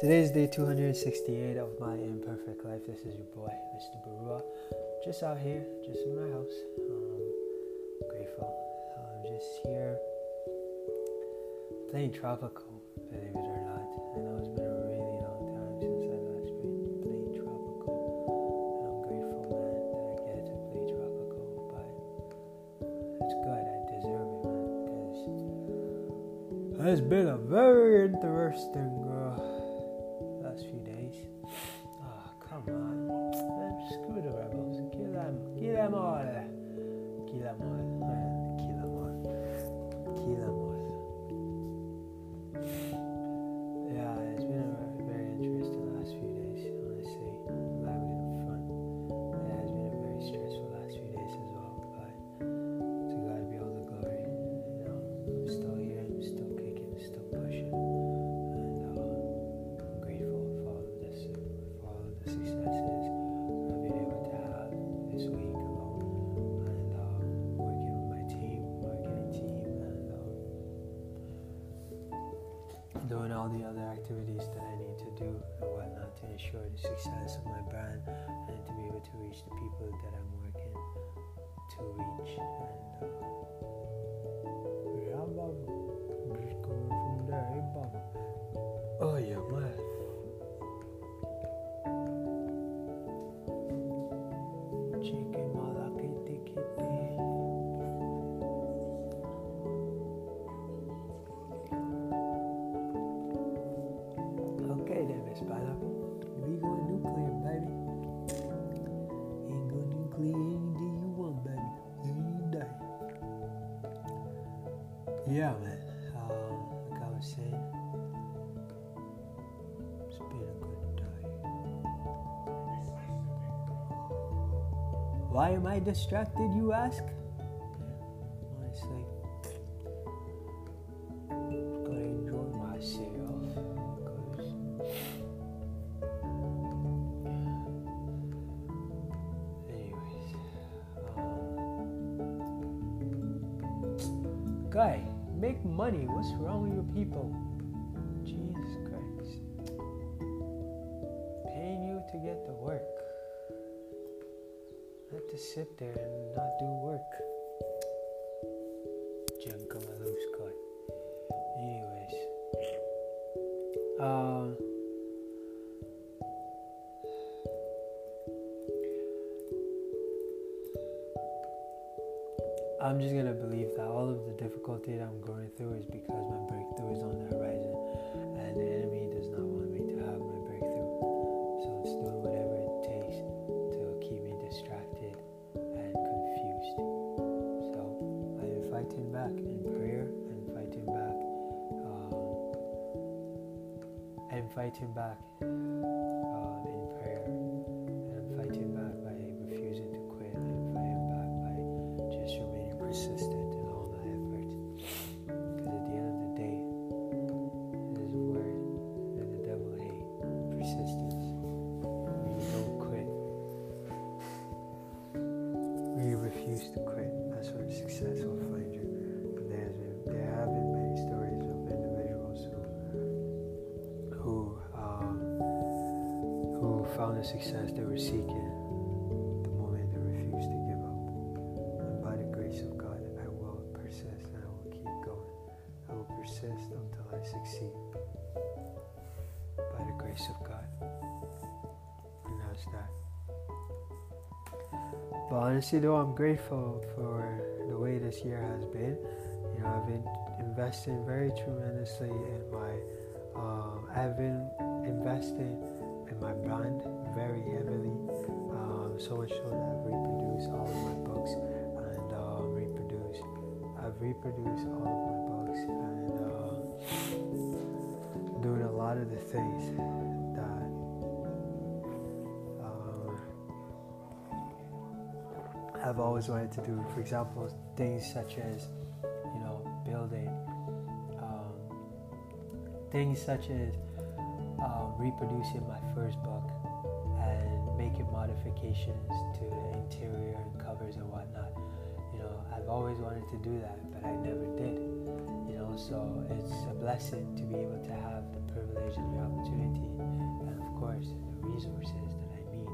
Today is day 268 of my imperfect life. This is your boy, Mr. Barua. Just out here, just in my house. Um, grateful. I'm just here playing tropical, believe it or not. I know it's been a really long time since I last played, playing tropical. And I'm grateful, man, that I get to play tropical. But it's good. I deserve it, man, because it's been a very interesting all the other activities that I need to do and whatnot to ensure the success of my brand and to be able to reach the people that I'm working to reach. And uh. Oh, yeah, man. Yeah, man. Um, like I was saying, it's been a good day. Why am I distracted, you ask? Honestly, gotta enjoy myself. 'cause Anyways, um, make money. What's wrong with you people? Jesus Christ, paying you to get the work, not to sit there and not do work. Junk on my loose. Anyways, um. I'm just gonna believe that all of the difficulty that I'm going through is because my breakthrough is on the horizon, and the enemy does not want me to have my breakthrough. So it's doing whatever it takes to keep me distracted and confused. So I am fighting back in prayer and fighting back, um, and fighting back found the success they were seeking the moment they refused to give up. And by the grace of God, I will persist and I will keep going. I will persist until I succeed. By the grace of God. And that's that. But honestly, though, I'm grateful for the way this year has been. You know, I've been investing very tremendously in my. Um, I've been investing in my brand very heavily. Um, so much so that I've reproduced all of my books and um, reproduced. I've reproduced all of my books and uh, doing a lot of the things that um, I've always wanted to do. For example, things such as, you know, building, um, things such as um, reproducing my first book making modifications to the interior and covers and whatnot. You know, I've always wanted to do that, but I never did. You know, so it's a blessing to be able to have the privilege and the opportunity, and of course the resources that I need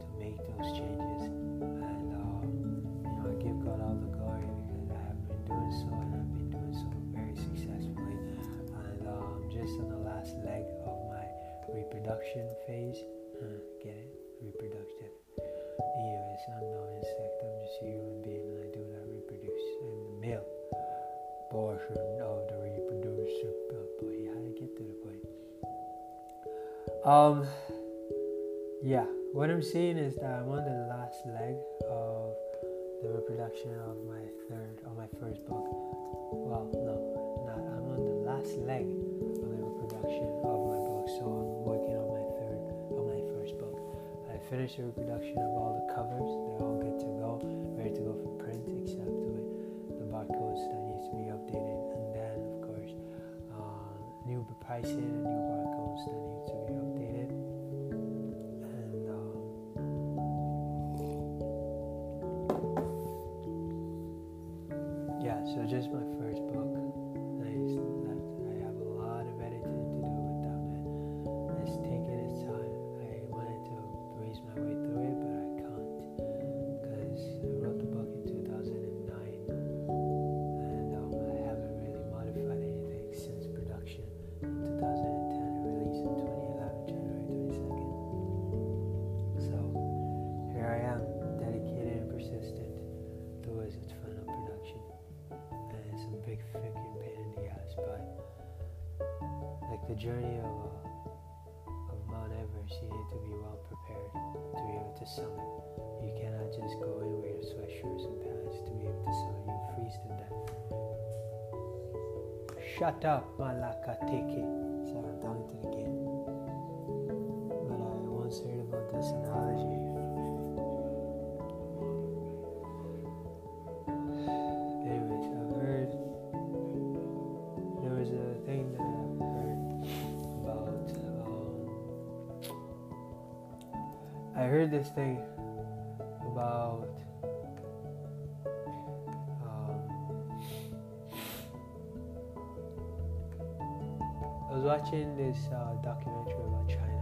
to make those changes. And um, you know, I give God all the glory because I have been doing so, and I've been doing so very successfully. And um, just on the last leg of my reproduction phase, get it? Reproductive. Anyways, I'm no insect. I'm just a human being, and I do not reproduce. I'm the male portion of the reproducer. Oh boy, how to get to the point? Um, yeah. What I'm saying is that I'm on the last leg of the reproduction of my third, of my first book. Well, no, not. I'm on the last leg of the reproduction of my book, so I finished the reproduction of all the covers. They're all good to go, ready to go for print, except with the barcodes that needs to be updated, and then of course, uh, new pricing and new barcodes that needs to be updated. Well prepared to be able to summit. You cannot just go in with sweatshirts and pants to be able to summit. You freeze to death. Shut up, Malaka Teke. I'm talking to the kid. But I once heard about this analogy. I heard this thing about. Um, I was watching this uh, documentary about China,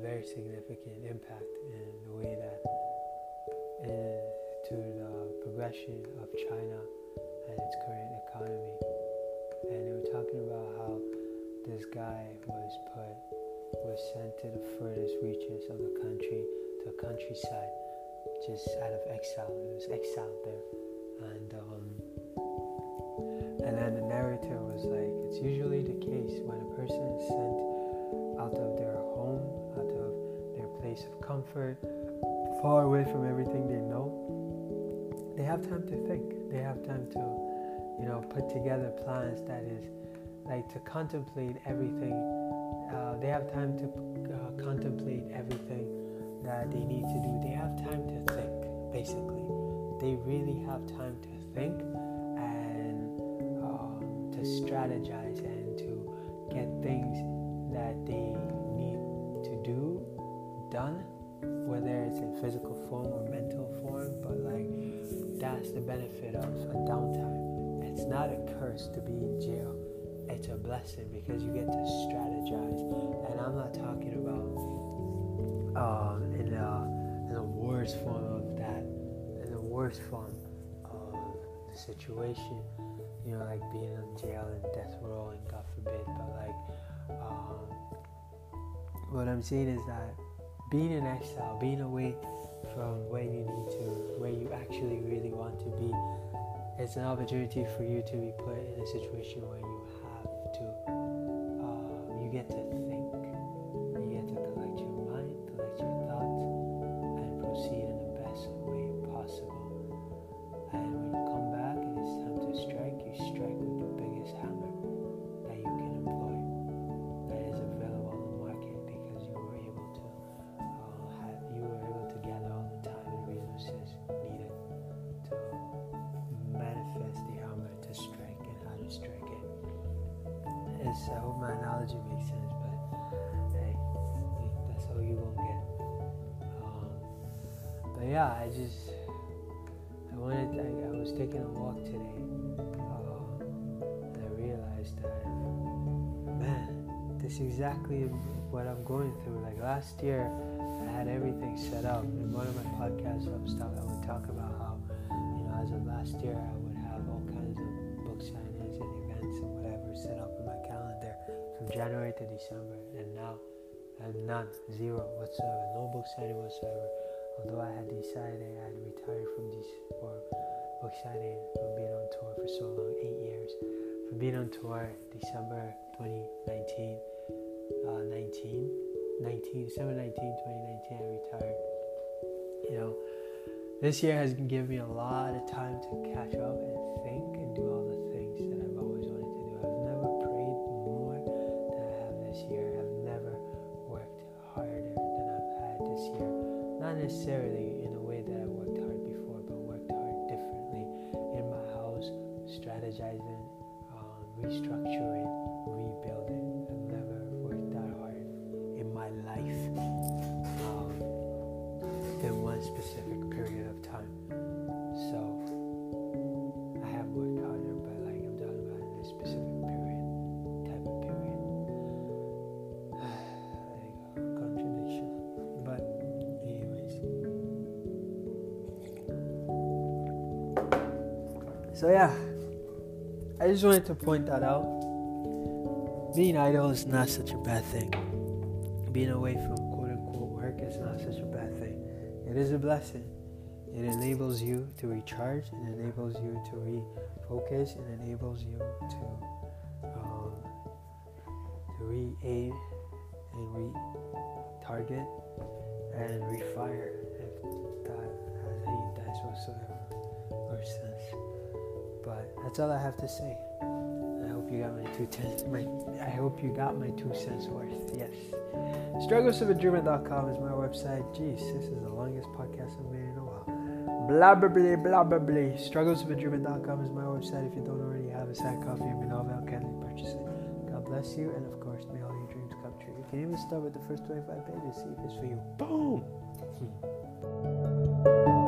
very significant impact in the way that to the progression of China and its current economy. And they were talking about how this guy was put, was sent to the furthest reaches of the country, to a countryside, just out of exile. He was exiled there. And, um, and then the narrator was like, it's usually the case when a person is sent out of their home, out of their place of comfort, far away from everything they know, they have time to think. They have time to, you know, put together plans that is like to contemplate everything. Uh, they have time to uh, contemplate everything that they need to do. They have time to think, basically. They really have time to think and um, to strategize and to get things that they need to do done, whether it's in physical form or mental form. But like, that's the benefit of a downtime. It's not a curse to be in jail. It's a blessing because you get to strategize. And I'm not talking about um, in a in the worst form of that, in the worst form of the situation. You know, like being in jail and death row, and God forbid. But like, um, what I'm saying is that being in exile, being away from where you need to, where you actually really want to be, it's an opportunity for you to be put in a situation where you I hope my analogy makes sense, but hey, that's all you gonna get. Um, but yeah, I just I wanted. I, I was taking a walk today, uh, and I realized that man, this is exactly what I'm going through. Like last year, I had everything set up. In one of my podcasts, I was talk, I would talk about how you know as of last year, I would January to December, and now I have none, zero whatsoever, no book signing whatsoever. Although I had decided I had retired from these or book signing from being on tour for so long, eight years. From being on tour, December 2019, uh, 19, 19, December 19, 2019, I retired. You know, this year has given me a lot of time to catch up and think this year. Not necessarily in a So yeah, I just wanted to point that out. Being idle is not such a bad thing. Being away from quote unquote work is not such a bad thing. It is a blessing. It enables you to recharge, it enables you to refocus, it enables you to um, to re-aim and re-target and refire if that has any dice whatsoever or sense. But that's all I have to say. I hope you got my two cents. My, I hope you got my two cents worth. Yes. Strugglesofadreamer.com is my website. Jeez, this is the longest podcast I've made in a while. Blah blah blah blah blah blah. Strugglesofadreamer.com is my website. If you don't already have a sad copy of my novel, kindly purchase it. God bless you, and of course, may all your dreams come true. You can even start with the first 25 pages. See if it's for you. Boom. Hmm.